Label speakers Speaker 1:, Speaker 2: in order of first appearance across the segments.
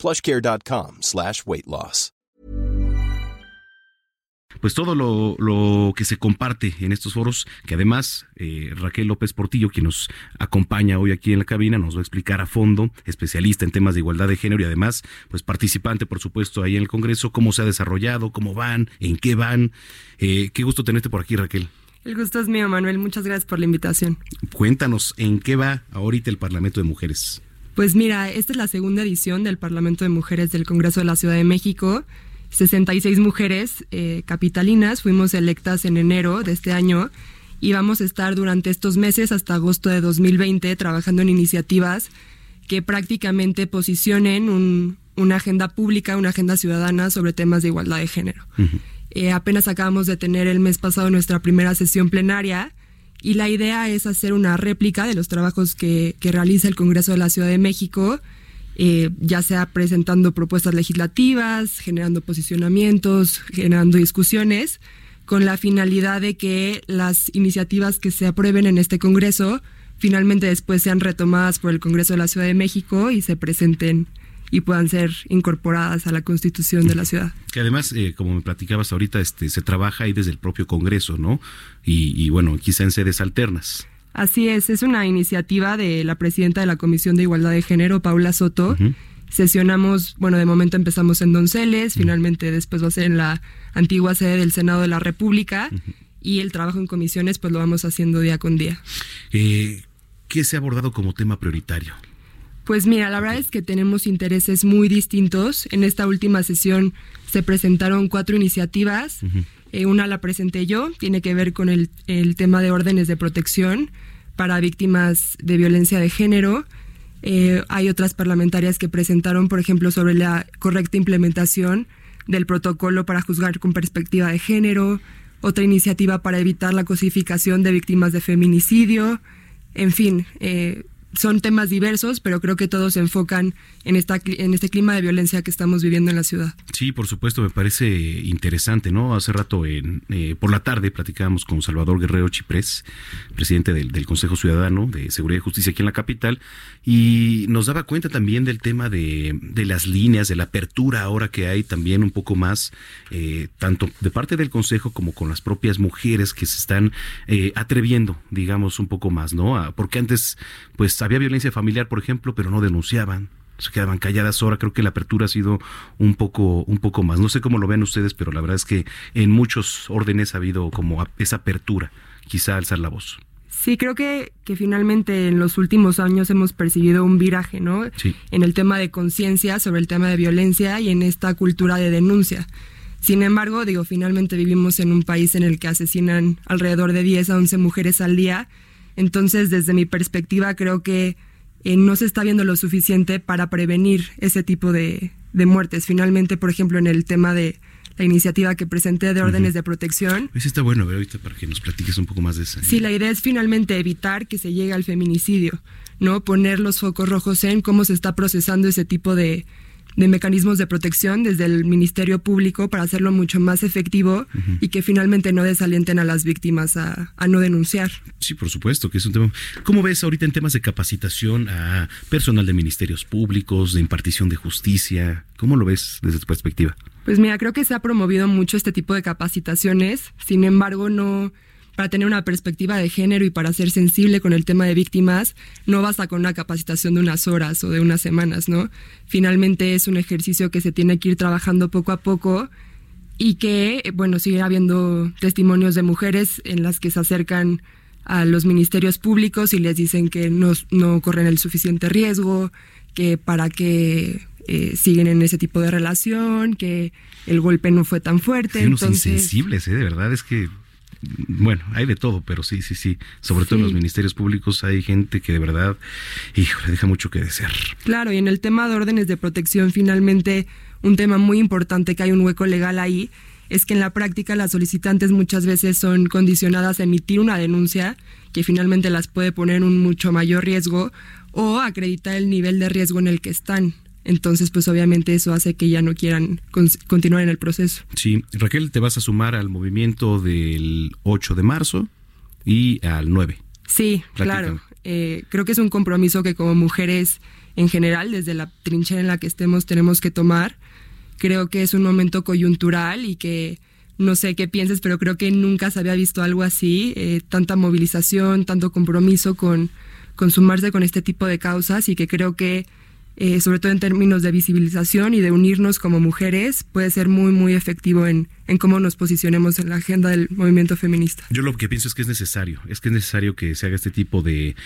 Speaker 1: plushcare.com slash weight loss.
Speaker 2: Pues todo lo, lo, que se comparte en estos foros, que además eh, Raquel López Portillo, quien nos acompaña hoy aquí en la cabina, nos va a explicar a fondo, especialista en temas de igualdad de género y además, pues participante, por supuesto, ahí en el Congreso, cómo se ha desarrollado, cómo van, en qué van. Eh, qué gusto tenerte por aquí, Raquel.
Speaker 3: El gusto es mío, Manuel. Muchas gracias por la invitación.
Speaker 2: Cuéntanos, ¿en qué va ahorita el Parlamento de Mujeres?
Speaker 3: Pues mira, esta es la segunda edición del Parlamento de Mujeres del Congreso de la Ciudad de México. 66 mujeres eh, capitalinas fuimos electas en enero de este año y vamos a estar durante estos meses hasta agosto de 2020 trabajando en iniciativas que prácticamente posicionen una agenda pública, una agenda ciudadana sobre temas de igualdad de género. Eh, apenas acabamos de tener el mes pasado nuestra primera sesión plenaria y la idea es hacer una réplica de los trabajos que, realiza el Congreso de la Ciudad de México, eh, ya sea presentando propuestas legislativas, generando posicionamientos, generando discusiones, con la finalidad de que las iniciativas que se aprueben en este Congreso finalmente después sean retomadas por el Congreso de la Ciudad de México y se presenten y puedan ser incorporadas a la constitución de la ciudad.
Speaker 2: Que además, eh, como me platicabas ahorita, este, se trabaja ahí desde el propio Congreso, ¿no? Y, bueno, quizá en sedes alternas.
Speaker 3: Así es, es una iniciativa de la presidenta de la Comisión de Igualdad de Género, Paula Soto. Sesionamos, bueno, de momento empezamos en Donceles, finalmente después va a ser en la antigua sede del Senado de la República y el trabajo en comisiones pues lo vamos haciendo día con día.
Speaker 2: Eh, ¿Qué se ha abordado como tema prioritario?
Speaker 3: Pues mira, la verdad es que tenemos intereses muy distintos. En esta última sesión se presentaron cuatro iniciativas. Eh, una la presenté yo, tiene que ver con el, tema de órdenes de protección para víctimas de violencia de género. Eh, hay otras parlamentarias que presentaron, por ejemplo, sobre la correcta implementación del protocolo para juzgar con perspectiva de género, otra iniciativa para evitar la cosificación de víctimas de feminicidio, en fin, eh, son temas diversos, pero creo que todos se enfocan en, esta, en este clima de violencia que estamos viviendo en la ciudad.
Speaker 2: Sí, por supuesto, me parece interesante, ¿no? Hace rato, en, eh, por la tarde, platicábamos con Salvador Guerrero Chiprés, presidente del, Consejo Ciudadano de Seguridad y Justicia aquí en la capital, y nos daba cuenta también del tema de, las líneas, de la apertura ahora que hay también un poco más, eh, tanto de parte del Consejo como con las propias mujeres que se están eh, atreviendo, digamos, un poco más, ¿no? Porque antes, pues, había violencia familiar, por ejemplo, pero no denunciaban se quedaban calladas ahora creo que la apertura ha sido un poco un poco más no sé cómo lo ven ustedes pero la verdad es que en muchos órdenes ha habido como esa apertura quizá alzar la voz
Speaker 3: Sí, creo que, que finalmente en los últimos años hemos percibido un viraje, ¿no?
Speaker 2: Sí.
Speaker 3: En el tema de conciencia sobre el tema de violencia y en esta cultura de denuncia. Sin embargo, digo, finalmente vivimos en un país en el que asesinan alrededor de 10 a 11 mujeres al día entonces, desde mi perspectiva, creo que eh, no se está viendo lo suficiente para prevenir ese tipo de, muertes. Finalmente, por ejemplo, en el tema de la iniciativa que presenté de órdenes de protección.
Speaker 2: Pues está bueno, ver ahorita para que nos platiques un poco más de eso.
Speaker 3: Sí, la idea es finalmente evitar que se llegue al feminicidio, ¿no? Poner los focos rojos en cómo se está procesando ese tipo de, de mecanismos de protección desde el Ministerio Público para hacerlo mucho más efectivo y que finalmente no desalienten a las víctimas a, no denunciar.
Speaker 2: Sí, por supuesto, que es un tema. ¿Cómo ves ahorita en temas de capacitación a personal de ministerios públicos, de impartición de justicia? ¿Cómo lo ves desde tu perspectiva?
Speaker 3: Pues mira, creo que se ha promovido mucho este tipo de capacitaciones, sin embargo no para tener una perspectiva de género y para ser sensible con el tema de víctimas, no basta con una capacitación de unas horas o de unas semanas, ¿no? Finalmente es un ejercicio que se tiene que ir trabajando poco a poco y que, bueno, sigue habiendo testimonios de mujeres en las que se acercan a los ministerios públicos y les dicen que no, no corren el suficiente riesgo, que para qué eh, siguen en ese tipo de relación, que el golpe no fue tan fuerte.
Speaker 2: unos insensibles, ¿eh? De verdad es que bueno, hay de todo, pero sí, sí, sí. Sobre todo en los ministerios públicos hay gente que de verdad, hijo, le deja mucho que desear.
Speaker 3: Claro, y en el tema de órdenes de protección, finalmente un tema muy importante que hay un hueco legal ahí es que en la práctica las solicitantes muchas veces son condicionadas a emitir una denuncia que finalmente las puede poner en un mucho mayor riesgo o acreditar el nivel de riesgo en el que están. Entonces, pues obviamente eso hace que ya no quieran continuar en el proceso.
Speaker 2: Sí, Raquel, te vas a sumar al movimiento del 8 de marzo y al 9.
Speaker 3: Sí, claro. Eh, creo que es un compromiso que como mujeres en general, desde la trinchera en la que estemos, tenemos que tomar. Creo que es un momento coyuntural y que no sé qué pienses, pero creo que nunca se había visto algo así, eh, tanta movilización, tanto compromiso con, con sumarse con este tipo de causas y que creo que eh, sobre todo en términos de visibilización y de unirnos como mujeres, puede ser muy, muy efectivo en, en cómo nos posicionemos en la agenda del movimiento feminista.
Speaker 2: Yo lo que pienso es que es necesario, es que es necesario que se haga este tipo de,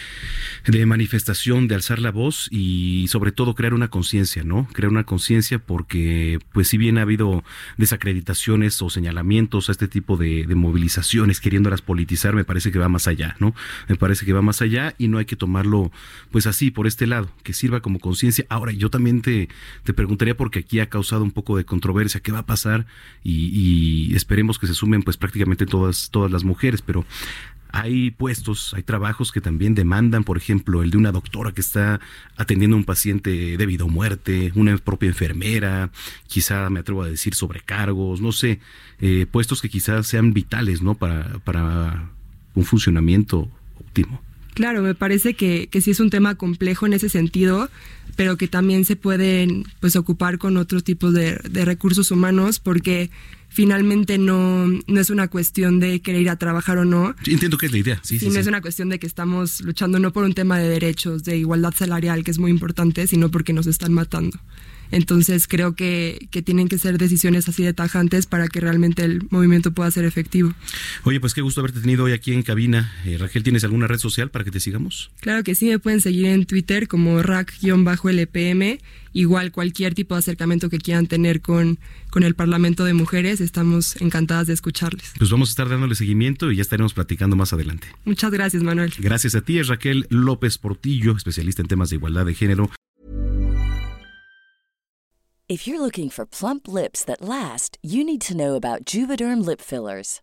Speaker 2: de manifestación, de alzar la voz y sobre todo crear una conciencia, ¿no? Crear una conciencia porque, pues si bien ha habido desacreditaciones o señalamientos a este tipo de, de movilizaciones queriéndolas politizar, me parece que va más allá, ¿no? Me parece que va más allá y no hay que tomarlo pues así, por este lado, que sirva como conciencia. Ahora, yo también te, te preguntaría porque aquí ha causado un poco de controversia, ¿qué va a pasar? y esperemos que se sumen pues prácticamente todas, todas las mujeres, pero hay puestos, hay trabajos que también demandan, por ejemplo, el de una doctora que está atendiendo a un paciente debido a muerte, una propia enfermera, quizá me atrevo a decir sobrecargos, no sé, eh, puestos que quizás sean vitales, ¿no? Para, para un funcionamiento óptimo.
Speaker 3: Claro, me parece que, que sí es un tema complejo en ese sentido, pero que también se pueden pues ocupar con otros tipos de, de recursos humanos, porque finalmente no, no es una cuestión de querer ir a trabajar o no.
Speaker 2: entiendo que es la idea. Sí, sí,
Speaker 3: no es una cuestión de que estamos luchando no por un tema de derechos, de igualdad salarial, que es muy importante, sino porque nos están matando. Entonces creo que, que, tienen que ser decisiones así de tajantes para que realmente el movimiento pueda ser efectivo.
Speaker 2: Oye, pues qué gusto haberte tenido hoy aquí en cabina. Eh, Rachel, ¿tienes alguna red social para que te sigamos?
Speaker 3: Claro que sí, me pueden seguir en Twitter como rack-lpm. Igual cualquier tipo de acercamiento que quieran tener con, con el Parlamento de Mujeres, estamos encantadas de escucharles.
Speaker 2: Pues vamos a estar dándole seguimiento y ya estaremos platicando más adelante.
Speaker 3: Muchas gracias, Manuel.
Speaker 2: Gracias a ti, es Raquel López Portillo, especialista en temas de igualdad de género.
Speaker 4: If you're looking for plump lips that last, you need to know about Juvederm lip fillers.